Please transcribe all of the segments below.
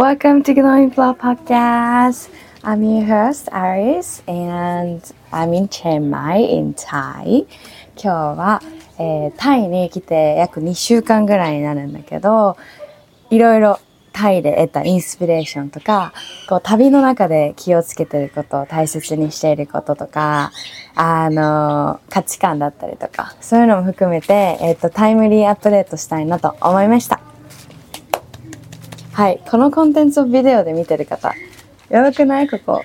Welcome to Glowing Flow Podcast. I'm your host, Aris, and I'm in Chiang Mai in Thai. 今日は、えータイに来て約2週間ぐらいになるんだけど、いろいろタイで得たインスピレーションとか、こう旅の中で気をつけてること、大切にしていることとか、あの、価値観だったりとか、そういうのも含めて、えっ、と、タイムリーアップデートしたいなと思いました。はい。このコンテンツをビデオで見てる方、やばくない？ここ。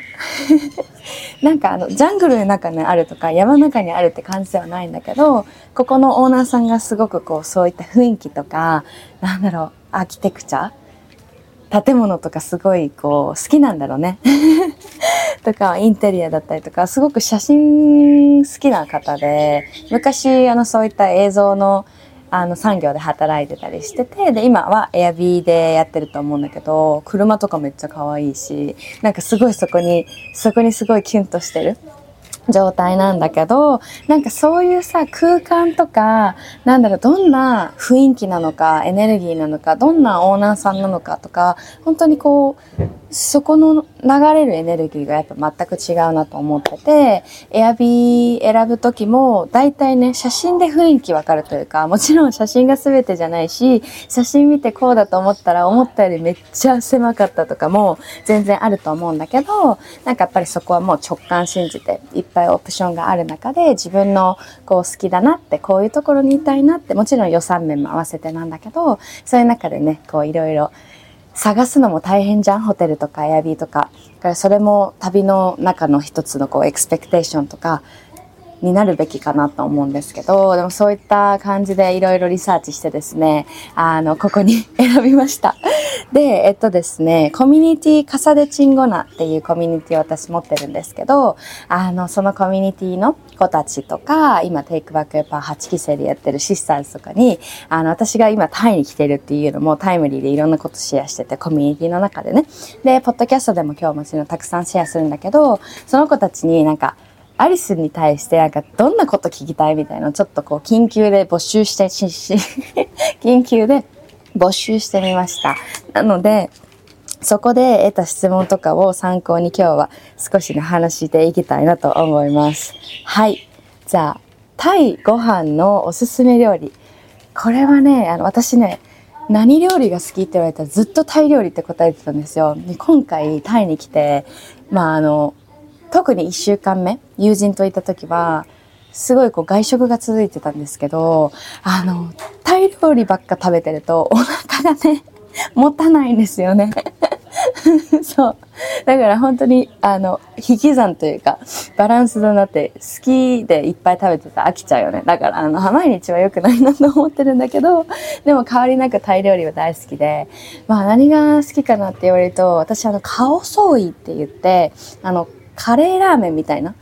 なんかあの、ジャングルの中にあるとか、山の中にあるって感じではないんだけど、ここのオーナーさんがすごくこう、そういった雰囲気とか、なんだろう、アーキテクチャ建物とかすごいこう、好きなんだろうね。とか、インテリアだったりとか、すごく写真好きな方で、昔、あの、そういった映像の、あの産業で働いてたりしててで今はエアビーでやってると思うんだけど車とかめっちゃ可愛いしなんかすごいそこにそこにすごいキュンとしてる。状態なんだけどなんかそういうさ空間とかなんだろうどんな雰囲気なのかエネルギーなのかどんなオーナーさんなのかとか本当にこうそこの流れるエネルギーがやっぱ全く違うなと思ってて、エアビー選ぶ時も大体ね、写真で雰囲気わかるというか、もちろん写真が全てじゃないし、写真見てこうだと思ったら思ったよりめっちゃ狭かったとかも全然あると思うんだけど、なんかやっぱりそこはもう直感信じてぱいオプションがある中で自分のこう好きだなって、こういうところにいたいなって、もちろん予算面も合わせてなんだけど、そういう中でね、こういろいろ探すのも大変じゃんホテルとかエアビーとか。だからそれも旅の中の一つのこうエクスペクテーションとかになるべきかなと思うんですけど、でもそういった感じでいろいろリサーチしてですね、あの、ここに 選びました。で、えっとですね、コミュニティカサデチンゴナっていうコミュニティを私持ってるんですけど、あの、そのコミュニティの子たちとか、今テイクバックエパー8期生でやってるシスターズとかに、あの、私が今タイに来てるっていうのもタイムリーでいろんなことシェアしてて、コミュニティの中でね。で、ポッドキャストでも今日もちろんたくさんシェアするんだけど、その子たちになんか、アリスに対してなんかどんなこと聞きたいみたいなのをちょっとこう緊急で募集してし、し、緊急で募集してみました。なので、そこで得た質問とかを参考に今日は少しね話していきたいなと思います。はい。じゃあ、タイご飯のおすすめ料理。これはね、あの、私ね、何料理が好きって言われたらずっとタイ料理って答えてたんですよ。で今回タイに来て、まああの、特に1週間目、友人といた時は、すごいこう外食が続いてたんですけど、あの、タイ料理ばっか食べてるとお腹がね、持たないんですよね。そう。だから本当に、あの、引き算というか、バランスだなって、好きでいっぱい食べてたら飽きちゃうよね。だから、あの、毎日は良くないなと思ってるんだけど、でも変わりなくタイ料理は大好きで、まあ何が好きかなって言われると、私あの、カオソーイって言って、あの、カレーラーメンみたいな。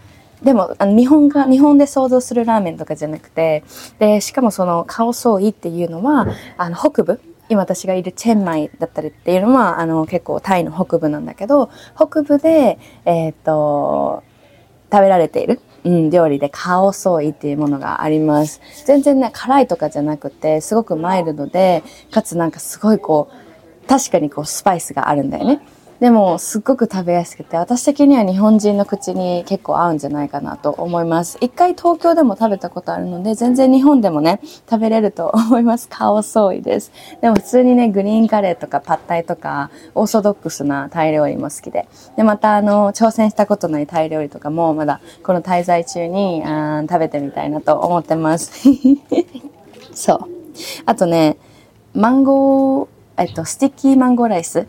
でも、あの日本が、日本で想像するラーメンとかじゃなくて、で、しかもその、カオソーイっていうのは、あの、北部、今私がいるチェンマイだったりっていうのは、あの、結構タイの北部なんだけど、北部で、えっ、と、食べられている、うん、料理でカオソーイっていうものがあります。全然ね、辛いとかじゃなくて、すごくマイルドで、かつなんかすごいこう、確かにこうスパイスがあるんだよね。でも、すっごく食べやすくて、私的には日本人の口に結構合うんじゃないかなと思います。一回東京でも食べたことあるので、全然日本でもね、食べれると思います。カオソーイです。でも普通にね、グリーンカレーとかパッタイとか、オーソドックスなタイ料理も好きで。で、またあの、挑戦したことないタイ料理とかも、まだこの滞在中にあー食べてみたいなと思ってます。そう。あとね、マンゴー、えっと、 sticky mango rice。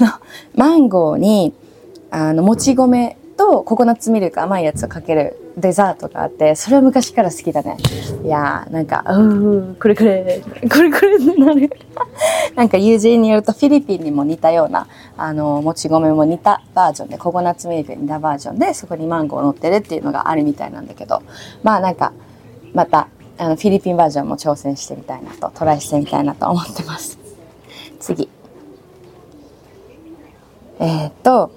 の、マンゴーに、あの、もち米とココナッツミルク甘いやつをかけるデザートがあって、それは昔から好きだね。いやー、なんか、うー、これこれ、これこれってなる。なんか友人によるとフィリピンにも似たような、あの、もち米も似たバージョンで、ココナッツミルクに似たバージョンで、そこにマンゴー乗ってるっていうのがあるみたいなんだけど、まあなんか、また、あの、フィリピンバージョンも挑戦してみたいなと、トライしてみたいなと思ってます。次。えーっと、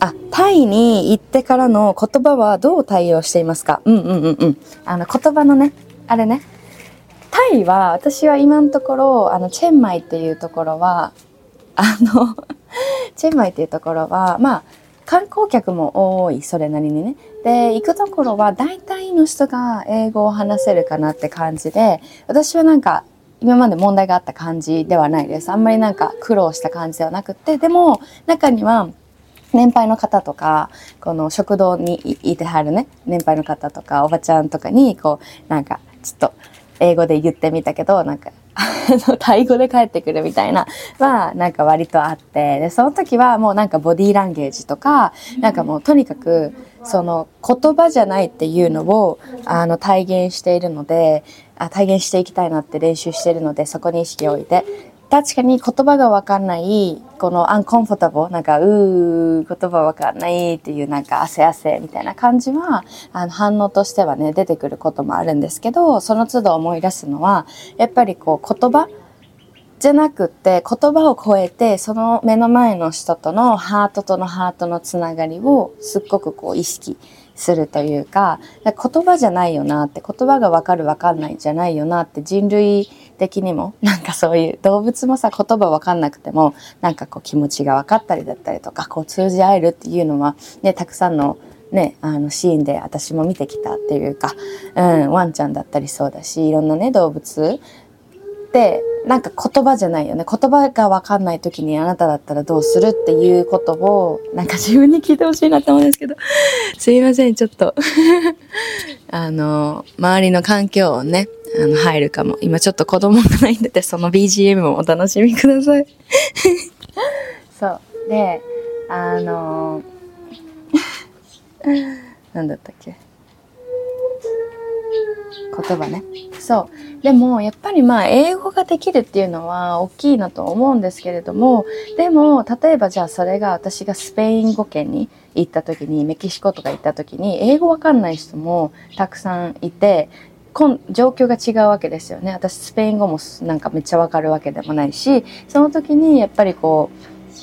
あ、タイに行ってからの言葉はどう対応していますか？うんうんうんうん。あの、言葉のね、あれね。タイは、私は今のところ、あの、チェンマイっていうところは、あの、チェンマイっていうところは、まあ、観光客も多い、それなりにね。で、行くところは大体の人が英語を話せるかなって感じで、私はなんか今まで問題があった感じではないです。あんまりなんか苦労した感じではなくて、でも中には年配の方とか、この食堂にいてはるね、年配の方とか、おばちゃんとかに、こう、なんか、ちょっと、英語で言ってみたけど、なんか、タイ語で帰ってくるみたいなはなんか割とあってでその時はもうなんかボディーランゲージとかなんかもうとにかくその言葉じゃないっていうのをあの体現しているので体現していきたいなって練習してるのでそこに意識を置いて。確かに言葉がわかんない、このアンコンフォタボなんか、うー、言葉わかんないっていうなんか汗汗みたいな感じは、あの反応としてはね、出てくることもあるんですけど、その都度思い出すのは、やっぱりこう言葉じゃなくって言葉を超えてその目の前の人とのハートとのハートのつながりをすっごくこう意識するというか言葉じゃないよなって言葉がわかるわかんないじゃないよなって人類的にも なんかそういう動物もさ言葉わかんなくてもなんかこう気持ちが分かったりだったりとかこう通じ合えるっていうのはねたくさんのね、あのシーンで私も見てきたっていうか、うん、ワンちゃんだったりそうだしいろんなね動物なんか言葉じゃないよね。言葉が分かんない時にあなただったらどうするっていうことをなんか自分に聞いてほしいなと思うんですけど。すいませんちょっと。あの周りの環境音ねあの入るかも。今ちょっと子供がないんでてその BGM もお楽しみください。そう。であのなんだったっけ？言葉ね。そう。でも、やっぱりまあ、英語ができるっていうのは大きいなと思うんですけれども、でも、例えばじゃあそれが私がスペイン語圏に行った時に、メキシコとか行った時に、英語わかんない人もたくさんいて、状況が違うわけですよね。私、スペイン語もなんかめっちゃわかるわけでもないし、その時にやっぱりこ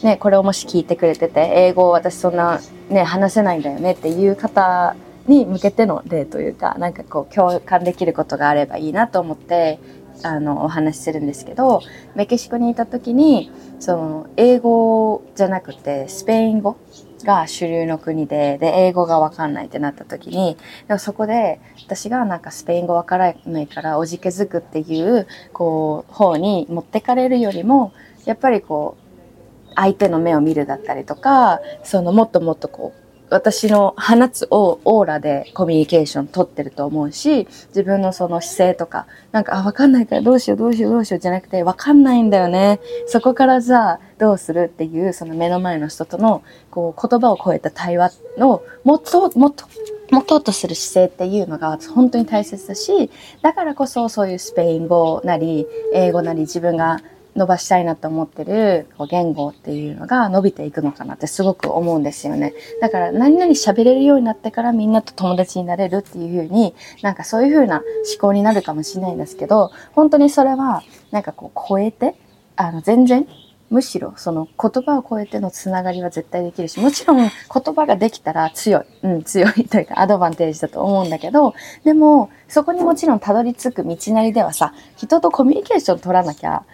う、ね、これをもし聞いてくれてて、英語を私そんなね、話せないんだよねっていう方に向けての例というか、なんかこう共感できることがあればいいなと思って、あの、お話しするんですけど、メキシコにいた時に、その、英語じゃなくて、スペイン語が主流の国で、で、英語がわかんないってなった時に、でもそこで、私がなんかスペイン語わからないから、おじけづくっていう、こう、方に持ってかれるよりも、やっぱりこう、相手の目を見るだったりとか、そのもっともっとこう、私の放つオーラでコミュニケーション取ってると思うし、自分のその姿勢とか、なんか、あ、わかんないからどうしようどうしようどうしようじゃなくて、わかんないんだよね。そこからじゃあ、どうするっていう、その目の前の人との、こう、言葉を超えた対話の、もっと、もっと、持とうとする姿勢っていうのが本当に大切だし、だからこそそういうスペイン語なり、英語なり自分が伸ばしたいなと思ってる言語っていうのが伸びていくのかなってすごく思うんですよね。だから何々喋れるようになってからみんなと友達になれるっていうふうになんかそういうふうな思考になるかもしれないんですけど本当にそれはなんかこう超えてあの全然むしろその言葉を超えてのつながりは絶対できるし、もちろん言葉ができたら強い、うん、強い というかアドバンテージだと思うんだけど、でもそこにもちろんたどり着く道なりではさ、人とコミュニケーション取らなきゃ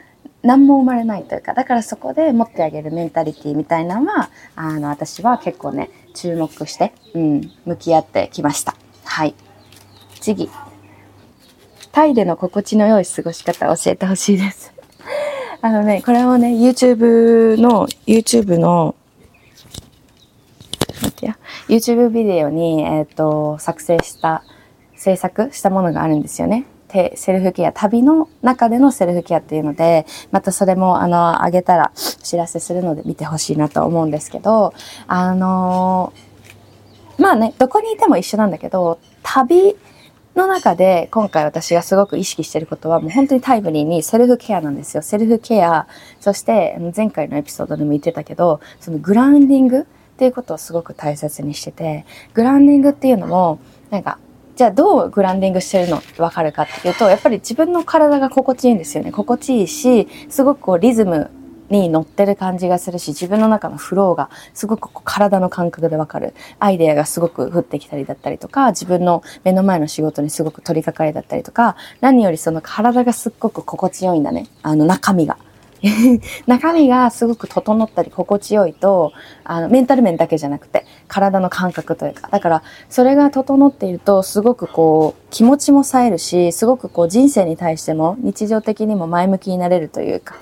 何も生まれないというか、だからそこで持ってあげるメンタリティみたいなのは、あの、私は結構ね、注目して、うん、向き合ってきました。はい。次。タイでの心地の良い過ごし方を教えてほしいです。あのね、これをね、YouTube の、YouTube の、待ってや、YouTube ビデオに、えっ、ー、と、作成した、制作したものがあるんですよね。セルフケア、旅の中でのセルフケアっていうので、またそれも、あの、あげたらお知らせするので見てほしいなと思うんですけど、あのまあね、どこにいても一緒なんだけど、旅の中で今回私がすごく意識してることはもう本当にタイムリーにセルフケアなんですよ。セルフケア、そして前回のエピソードでも言ってたけど、そのグラウンディングっていうことをすごく大切にしてて、グラウンディングっていうのも、なんかじゃあどうグランディングしてるのってわかるかっていうと、やっぱり自分の体が心地いいんですよね。心地いいし、すごくこうリズムに乗ってる感じがするし、自分の中のフローがすごく体の感覚でわかる。アイデアがすごく降ってきたりだったりとか、自分の目の前の仕事にすごく取り掛かりだったりとか、何よりその体がすっごく心地よいんだね。あの中身が。中身がすごく整ったり心地よいと、あの、メンタル面だけじゃなくて、体の感覚というか、だから、それが整っていると、すごくこう、気持ちも冴えるし、すごくこう、人生に対しても、日常的にも前向きになれるというか、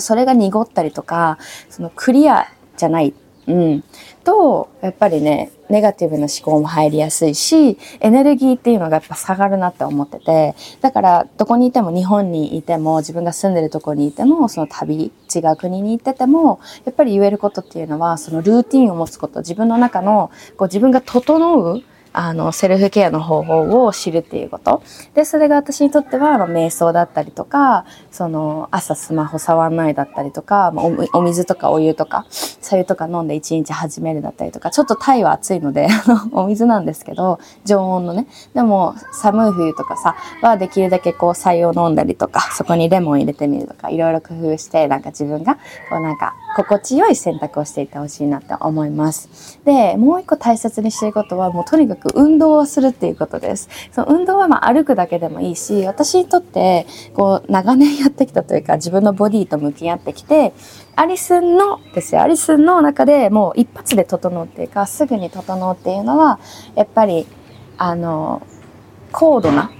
それが濁ったりとか、そのクリアじゃないうん。と、やっぱりね、ネガティブな思考も入りやすいし、エネルギーっていうのがやっぱ下がるなって思ってて、だからどこにいても日本にいても自分が住んでるとこにいても、その旅、違う国に行ってても、やっぱり言えることっていうのは、そのルーティンを持つこと、自分の中のこう自分が整うあの、セルフケアの方法を知るっていうこと。で、それが私にとっては、まあ、瞑想だったりとか、その、朝スマホ触んないだったりとか、まあ、お水とかお湯とか、さ湯とか飲んで一日始めるだったりとか、ちょっとタイは暑いので、あの、お水なんですけど、常温のね。でも、寒い冬とかさ、はできるだけこう、さ湯を飲んだりとか、そこにレモン入れてみるとか、いろいろ工夫して、なんか自分が、こうなんか、心地よい選択をしていってほしいなって思います。で、もう一個大切にしていることは、もうとにかくく運動をするっていうことです。その運動はま歩くだけでもいいし、私にとってこう長年やってきたというか自分のボディと向き合ってきて、アリスンのですよ、アリスンの中でもう一発で整うっていうか、すぐに整うっていうのは、やっぱり、あの、高度な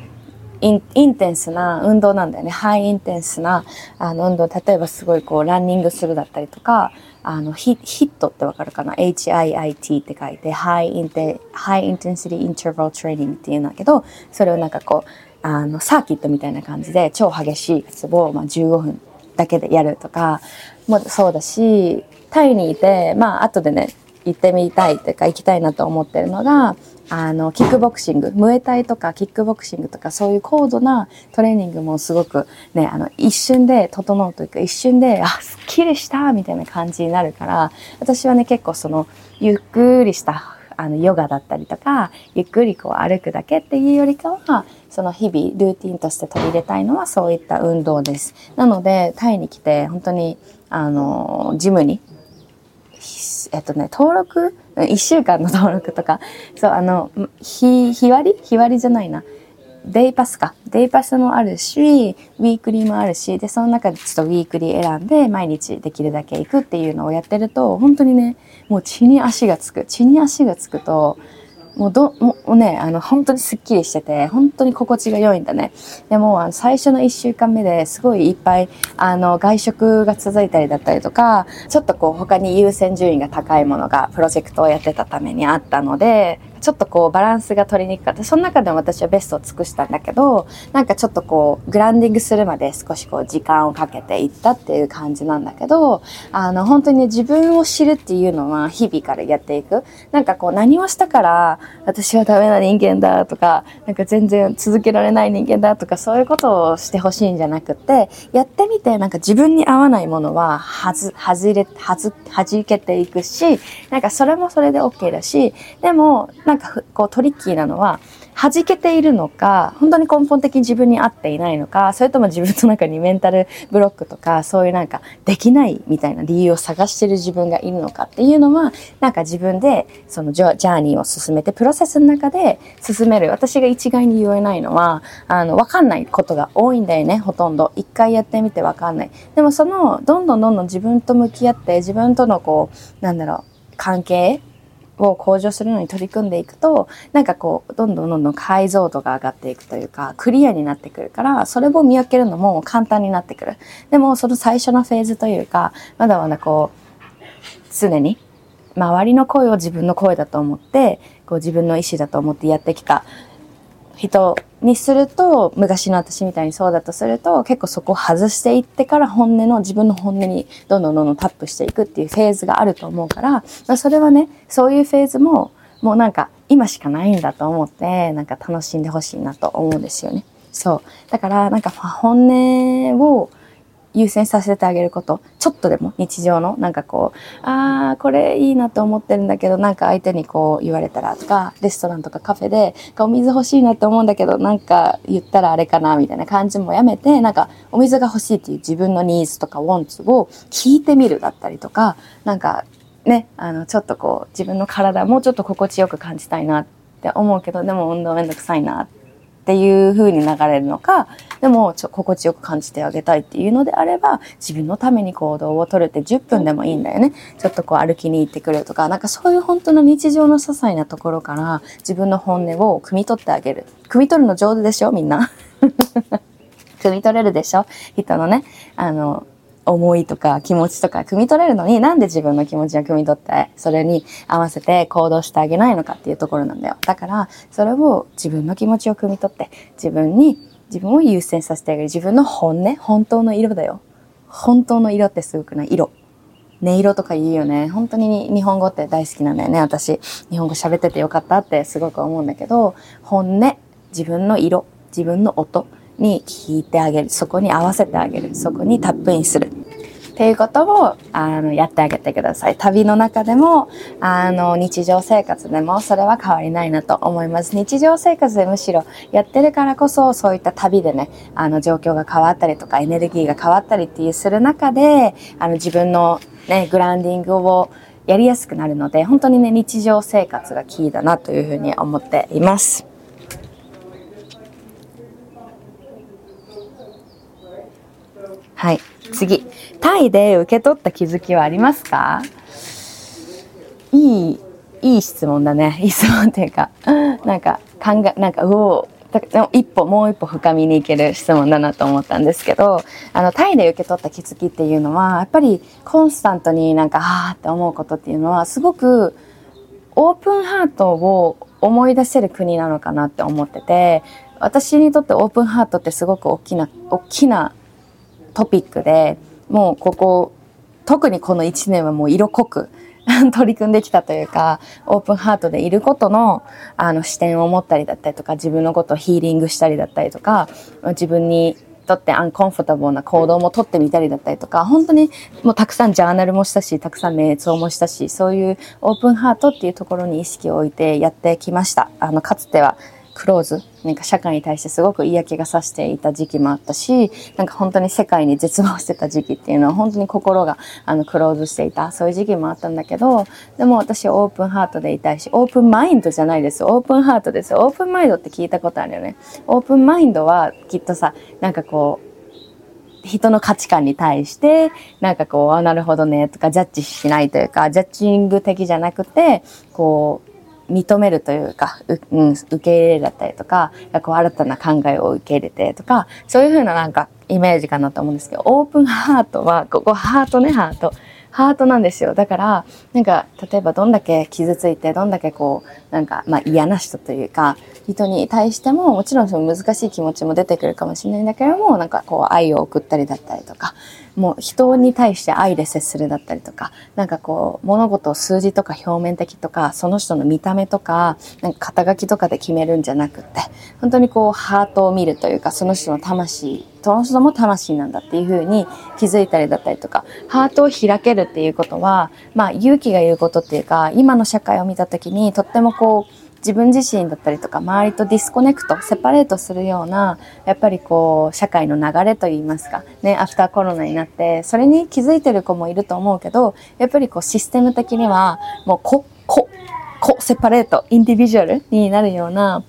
インインテンスな運動なんだよね。ハイインテンスなあの運動。例えばすごいこうランニングするだったりとか、あのヒットってわかるかな ?HIIT って書いて、High Intensity Interval Training っていうんだけど、それをなんかこう、あの、サーキットみたいな感じで超激しい活動を、まあ、15分だけでやるとかもそうだし、タイにいて、まあ後でね、行ってみたいっていうか行きたいなと思ってるのが、あの、キックボクシング、ムエタイとかキックボクシングとかそういう高度なトレーニングもすごくね、あの、一瞬で整うというか、一瞬で、あ、すっきりしたみたいな感じになるから、私はね、結構その、ゆっくりしたあの、ヨガだったりとか、ゆっくりこう歩くだけっていうよりかは、その日々ルーティンとして取り入れたいのはそういった運動です。なので、タイに来て本当に、あの、ジムにえっとね、登録 ?1 週間の登録とか、そう、あの、日、日割り？日割りじゃないな。 day pass か。 day pass もあるし、 weekly もあるし、で、その中でちょっと weekly 選んで、毎日できるだけ行くっていうのをやってると、本当にね、もう地に足がつく。地に足がつくと、もうど、もうね、あの、本当にスッキリしてて、本当に心地が良いんだね。でも、あの最初の一週間目ですごいいっぱい、あの、外食が続いたりだったりとか、ちょっとこう、他に優先順位が高いものが、プロジェクトをやってたためにあったので、ちょっとこうバランスが取りにくかった。その中でも私はベストを尽くしたんだけど、なんかちょっとこう、グランディングするまで少しこう時間をかけていったっていう感じなんだけど、あの、本当にね、自分を知るっていうのは日々からやっていく。なんかこう、何をしたから私はダメな人間だとか、なんか全然続けられない人間だとか、そういうことをしてほしいんじゃなくて、やってみてなんか自分に合わないものは、はず、外れ、はず、弾けていくし、なんかそれもそれで OK だし、でも、なんかこうトリッキーなのは弾けているのか本当に根本的に自分に合っていないのかそれとも自分の中にメンタルブロックとかそういうなんかできないみたいな理由を探してる自分がいるのかっていうのはなんか自分でそのジャーニーを進めてプロセスの中で進める。私が一概に言えないのはあの分かんないことが多いんだよねほとんど。一回やってみて分かんない。でもそのどんどんどんどん自分と向き合って自分とのこうなんだろう関係を向上するのに取り組んでいくと、なんかこう、どんどんどんどん解像度が上がっていくというか、クリアになってくるから、それを見分けるのも簡単になってくる。でも、その最初のフェーズというか、まだまだこう、常に、周りの声を自分の声だと思って、こう自分の意思だと思ってやってきた人にすると、昔の私みたいにそうだとすると、結構そこを外していってから本音の自分の本音にどんどんどんどんタップしていくっていうフェーズがあると思うから、ま、それはね、そういうフェーズも、もうなんか今しかないんだと思って、なんか楽しんでほしいなと思うんですよね。そう。だから、なんか本音を、優先させてあげること。ちょっとでも日常の、なんかこう、ああ、これいいなと思ってるんだけど、なんか相手にこう言われたらとか、レストランとかカフェで、お水欲しいなって思うんだけど、なんか言ったらあれかな、みたいな感じもやめて、なんかお水が欲しいっていう自分のニーズとかウォンツを聞いてみるだったりとか、なんかね、あの、ちょっとこう自分の体もうちょっと心地よく感じたいなって思うけど、でも運動めんどくさいなってっていう風に流れるのか、でもちょ心地よく感じてあげたいっていうのであれば、自分のために行動をとれて10分でもいいんだよね。ちょっとこう歩きに行ってくるとか、なんかそういう本当の日常の些細なところから自分の本音を汲み取ってあげる。汲み取るの上手でしょみんな。汲み取れるでしょ人のね、あの、思いとか気持ちとか汲み取れるのになんで自分の気持ちを汲み取ってそれに合わせて行動してあげないのかっていうところなんだよ。だからそれを自分の気持ちを汲み取って自分に自分を優先させてあげる自分の本音本当の色だよ。本当の色ってすごくない？色。音色とか言うよね。本当に日本語って大好きなんだよね。私、日本語喋っててよかったってすごく思うんだけど、本音、自分の色、自分の音、に聞いてあげる。そこに合わせてあげる。そこにタップインする。っていうことを、あの、やってあげてください。旅の中でも、あの、日常生活でも、それは変わりないなと思います。日常生活でむしろやってるからこそ、そういった旅でね、あの、状況が変わったりとか、エネルギーが変わったりっていうする中で、あの、自分のね、グランディングをやりやすくなるので、本当にね、日常生活がキーだなというふうに思っています。はい。次。タイで受け取った気づきはありますか？いい、いい質問だね。いい質問っていうか、なんか考え、なんか、うお一歩、もう一歩深みにいける質問だなと思ったんですけど、あの、タイで受け取った気づきっていうのは、やっぱりコンスタントになんか、ああって思うことっていうのは、すごくオープンハートを思い出せる国なのかなって思ってて、私にとってオープンハートってすごく大きな、大きなトピックで、もうここ、特にこの1年はもう色濃く 取り組んできたというか、オープンハートでいることの、あの視点を持ったりだったりとか、自分のことをヒーリングしたりだったりとか、自分にとってアンコンフォタブルな行動もとってみたりだったりとか、本当にもうたくさんジャーナルもしたし、たくさん瞑想もしたし、そういうオープンハートっていうところに意識を置いてやってきました。あの、かつてはクローズ、なんか社会に対してすごく嫌気がさしていた時期もあったし、なんか本当に世界に絶望してた時期っていうのは本当に心があのクローズしていた、そういう時期もあったんだけど、でも私オープンハートでいたいし、オープンマインドじゃないです。オープンハートです。オープンマインドって聞いたことあるよね。オープンマインドはきっとさ、なんかこう、人の価値観に対して、なんかこう、あ、なるほどね、とか、ジャッジしないというか、ジャッジング的じゃなくて、こう、認めるというか、ううん、受け入れだったりとか、こう新たな考えを受け入れてとか、そういうふうななんかイメージかなと思うんですけど、オープンハートは、ここハートね、ハート。ハートなんですよ。だから、なんか、例えばどんだけ傷ついて、どんだけこう、なんか、まあ嫌な人というか、人に対しても、もちろんその難しい気持ちも出てくるかもしれないんだけれども、なんかこう愛を送ったりだったりとか、もう人に対して愛で接するだったりとか、なんかこう、物事を数字とか表面的とか、その人の見た目とか、なんか肩書きとかで決めるんじゃなくて、本当にこう、ハートを見るというか、その人の魂、その人も魂なんだっていうふうに気づいたりだったりとか、ハートを開けるっていうことは、まあ勇気がいることっていうか、今の社会を見たときにとってもこう、自分自身だったりとか周りと disconnect separate するようなやっぱりこう社会の流れといいますかねアフターコロナになってそれに気づいてる子もいると思うけどやっぱりこうシステム的にはもうこここセパレートインディビジュアルになるような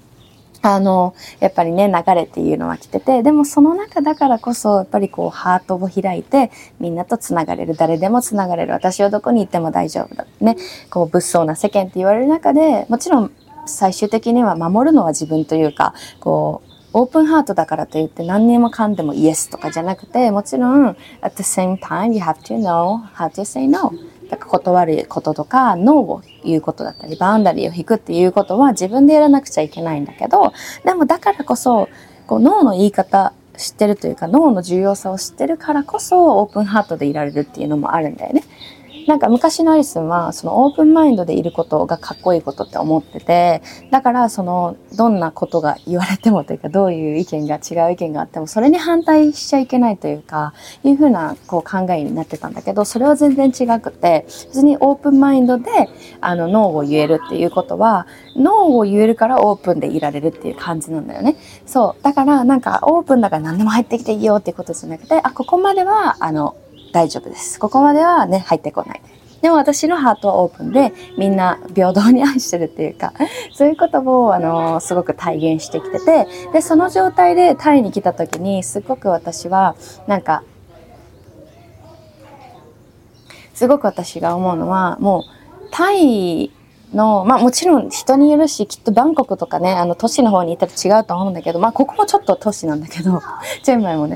あの、やっぱりね、流れっていうのは来てて、でもその中だからこそ、やっぱりこう、ハートを開いて、みんなと繋がれる、誰でも繋がれる、私はどこに行っても大丈夫だ。ね、こう、物騒な世間って言われる中で、もちろん最終的には守るのは自分というか、こう、オープンハートだからといって何にもかんでもイエスとかじゃなくて、もちろん、at the same time, you have to know how to say no. だから断ることとか、 no を言うことだったり、 boundary を引くっていうことは自分でやらなくちゃいけないんだけど、でもだからこそ、こう、 no の言い方知ってるというか、 no の重要さを知ってるからこそ、 open heart でいられるっていうのもあるんだよね。なんか昔のありすんはその open mind でいることがかっこいいことって思っててだからそのどんなことが言われてもというかどういう意見が違う意見があってもそれに反対しちゃいけないというかいうふうなこう考えになってたんだけどそれは全然違くて別にオープンマインドであのノーを言えるっていうことはノーを言えるからオープンでいられるっていう感じなんだよね。そうだからなんかオープンだから何でも入ってきていいよっていうことじゃなくてあここまではあの大丈夫です。ここまではね、入ってこない。でも私のハートはオープンで、みんな平等に愛してるっていうか、そういうことを、あの、すごく体現してきてて、で、その状態でタイに来た時に、すごく私は、なんか、すごく私が思うのは、もう、タイの、まあもちろん人によるし、きっとバンコクとかね、あの都市の方に行ったら違うと思うんだけど、まあここもちょっと都市なんだけど、チェンマイもね、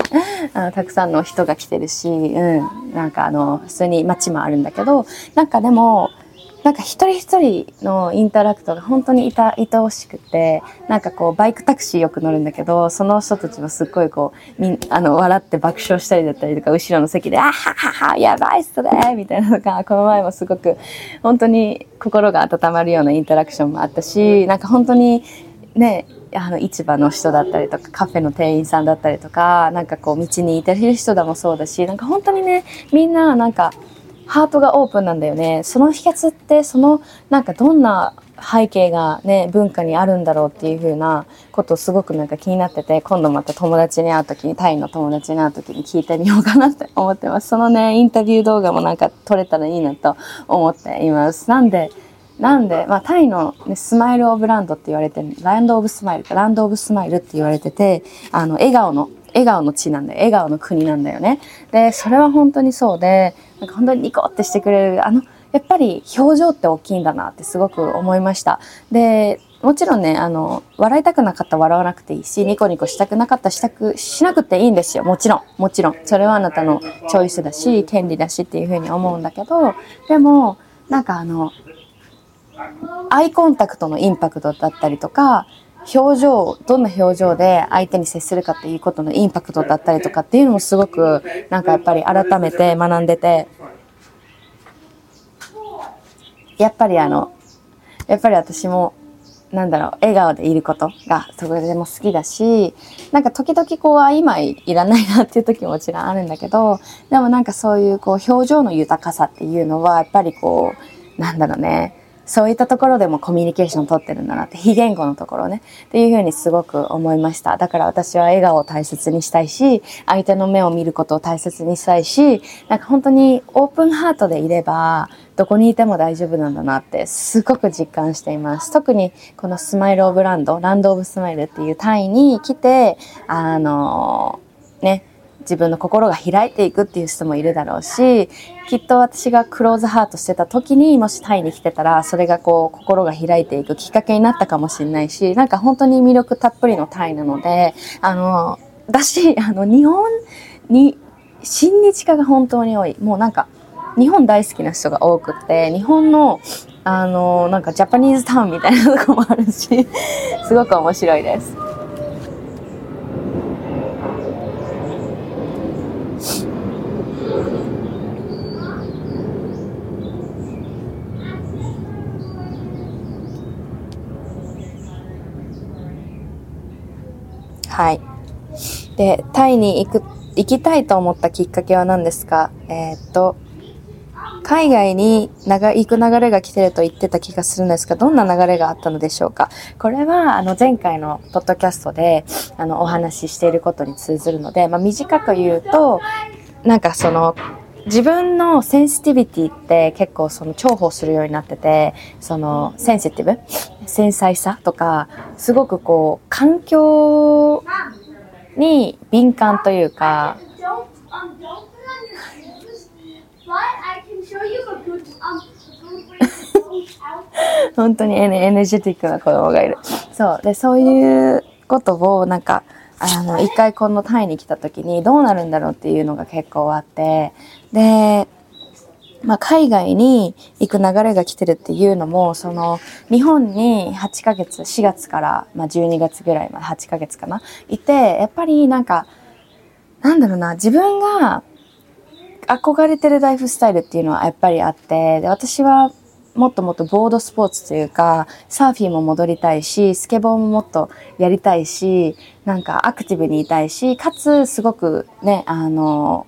あのたくさんの人が来てるし、うん、なんかあの、普通に街もあるんだけど、なんかでも、なんか一人一人のインタラクトが本当にいた、愛おしくて、なんかこう、バイクタクシーよく乗るんだけど、その人たちもすっごいこう、み、あの、笑って爆笑したりだったりとか、後ろの席で、あははは、やばいっすねみたいなのが、この前もすごく、本当に心が温まるようなインタラクションもあったし、なんか本当に、ね、あの市場の人だったりとかカフェの店員さんだったりとかなんかこう道にいてる人だもそうだしなんか本当にねみんななんかハートがオープンなんだよね。その秘訣ってそのなんかどんな背景がね文化にあるんだろうっていう風なことすごくなんか気になってて今度また友達に会う時にタイの友達に会う時に聞いてみようかなって思ってますそのねインタビュー動画もなんか撮れたらいいなと思っていますなんでなんで、まあ、タイの、ね、 smile of land って言われてる、 land of smile、land of smile って言われてて、あの、笑顔の、笑顔の地なんだよ。笑顔の国なんだよね。で、それは本当にそうで、なんか本当にニコってしてくれる、あの、やっぱり表情って大きいんだなってすごく思いました。で、もちろんね、あの、笑いたくなかったら笑わなくていいし、ニコニコしたくなかったらしたく、しなくていいんですよ。もちろん。もちろん。それはあなたのチョイスだし、権利だしっていうふうに思うんだけど、でも、なんかあの、アイコンタクトのインパクトだったりとか、表情、どんな表情で相手に接するかっていうことのインパクトだったりとかっていうのもすごくなんかやっぱり改めて学んでて、やっぱりあの、やっぱり私もなんだろう、笑顔でいることがそれでも好きだし、なんか時々こう、今いらないなっていう時ももちろんあるんだけど、でもなんかそういうこう、表情の豊かさっていうのは、やっぱりこう、なんだろうね、そういったところでもコミュニケーションを取ってるんだなって、非言語のところね、っていうふうにすごく思いました。だから私は笑顔を大切にしたいし、相手の目を見ることを大切にしたいし、なんか本当に open heart でいれば、どこにいても大丈夫なんだなってすごく実感しています。特にこのスマイルオブランド、ランドオブスマイルっていう単位に来て、あのね、自分の心が開いていくっていう人もいるだろうし、きっと私が close heart してた時にもしタイに来てたら、それがこう心が開いていくきっかけになったかもしれないし、なんか本当に魅力たっぷりのタイなので、あの、だし、あの、日本に、親日家が本当に多い。もうなんか、日本大好きな人が多くって、日本の、あの、なんかジャパニーズタウンみたいなとこもあるし、すごく面白いです。はい。で、タイに行く、行きたいと思ったきっかけは何ですか？えー、っと、海外に長行く流れが来てると言ってた気がするんですが、どんな流れがあったのでしょうか？これは、あの、前回のポッドキャストで、あの、お話ししていることに通ずるので、まあ、短く言うと、なんかその、自分のセンシティビティって結構その重宝するようになってて、そのセンシティブ？繊細さとか、すごくこう、環境に敏感というか、本当にエネエネジェティックな子供がいる。そう。で、そういうことをなんか、あの、一回このタイに来た時にどうなるんだろうっていうのが結構あって、で、まあ、海外に行く流れが来てるっていうのも、その、日本に8ヶ月、4月から、まあ、12月ぐらいまで8ヶ月かな、いて、やっぱりなんか、なんだろうな、自分が憧れてるライフスタイルっていうのはやっぱりあって、で、私はもっともっとボードスポーツというか、サーフィンも戻りたいし、スケボーももっとやりたいし、なんかアクティブにいたいし、かつすごくね、あの、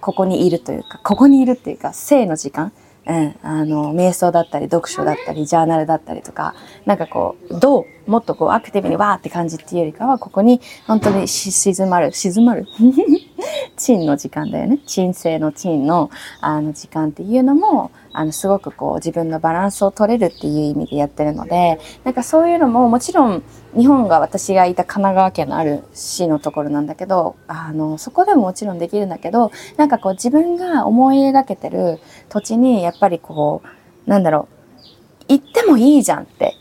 ここにいるというか、ここにいるっていうか、生の時間、うん、あの、瞑想だったり、読書だったり、ジャーナルだったりとか、なんかこう、どうもっとこうアクティブにわーって感じっていうよりかは、ここに本当に静まる、静まる 鎮の時間だよね。鎮静の鎮のあの時間っていうのも、あの、すごくこう自分のバランスを取れるっていう意味でやってるので、なんかそういうのももちろん日本が私がいた神奈川県のある市のところなんだけど、あの、そこでももちろんできるんだけど、なんかこう自分が思い描けてる土地にやっぱりこう、なんだろう、行ってもいいじゃんって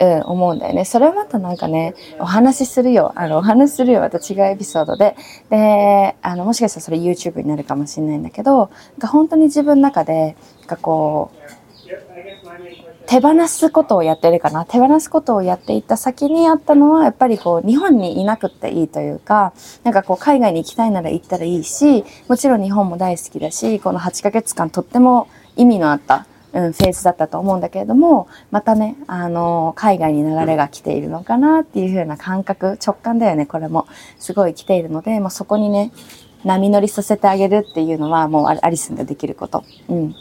うん、思うんだよね。それはまたなんかね、お話しするよ。あの、お話しするよ。また違うエピソードで。で、あの、もしかしたらそれ YouTube になるかもしれないんだけど、が本当に自分の中で、がこう、手放すことをやってるかな。手放すことをやっていった先にあったのは、やっぱりこう、日本にいなくっていいというか、なんかこう、海外に行きたいなら行ったらいいし、もちろん日本も大好きだし、この8ヶ月間とっても意味のあったうん、フェーズだったと思うんだけれども、またね、あの、海外に流れが来ているのかなっていう風な感覚、直感だよね、これも。すごい来ているので、もうそこにね、波乗りさせてあげるっていうのはもうアリスンができること。うん。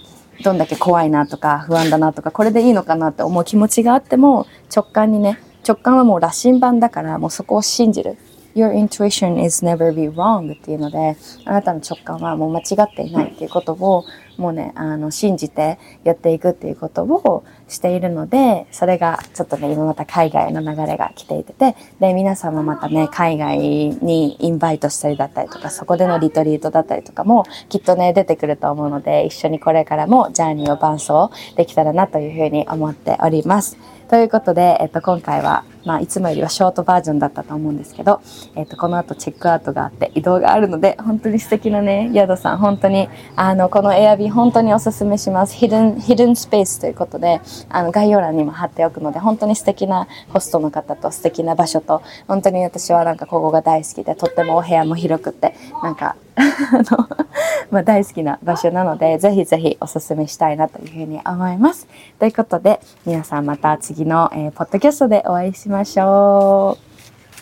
どんだけ怖いなとか不安だなとか、これでいいのかなって思う気持ちがあっても、直感にね、直感はもう羅針盤だから、もうそこを信じる。Your intuition is never be wrong っていうので、あなたの直感はもう間違っていないっていうことを、もうね、あの、信じてやっていくっていうことをしているので、それがちょっとね、今また海外の流れが来ていてて、で、皆さんもまたね、海外にインバイトしたりだったりとか、そこでのリトリートだったりとかも、きっとね、出てくると思うので、一緒にこれからもジャーニーを伴走できたらなというふうに思っております。ということで、えっと、今回は、まあ、いつもよりはショートバージョンだったと思うんですけど、えっと、この後チェックアウトがあって移動があるので、本当に素敵なね、宿さん、本当に、あの、このエアビー本当におすすめします。ヒデン、ヒデンスペースということで、あの、概要欄にも貼っておくので、本当に素敵なホストの方と素敵な場所と、本当に私はなんかここが大好きで、とってもお部屋も広くって、なんか、まあ、大好きな場所なので、ぜひぜひおすすめしたいなというふうに思います。ということで、皆さんまた次の、えー、ポッドキャストでお会いしましょう。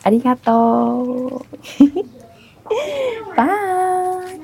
ありがとう。バイ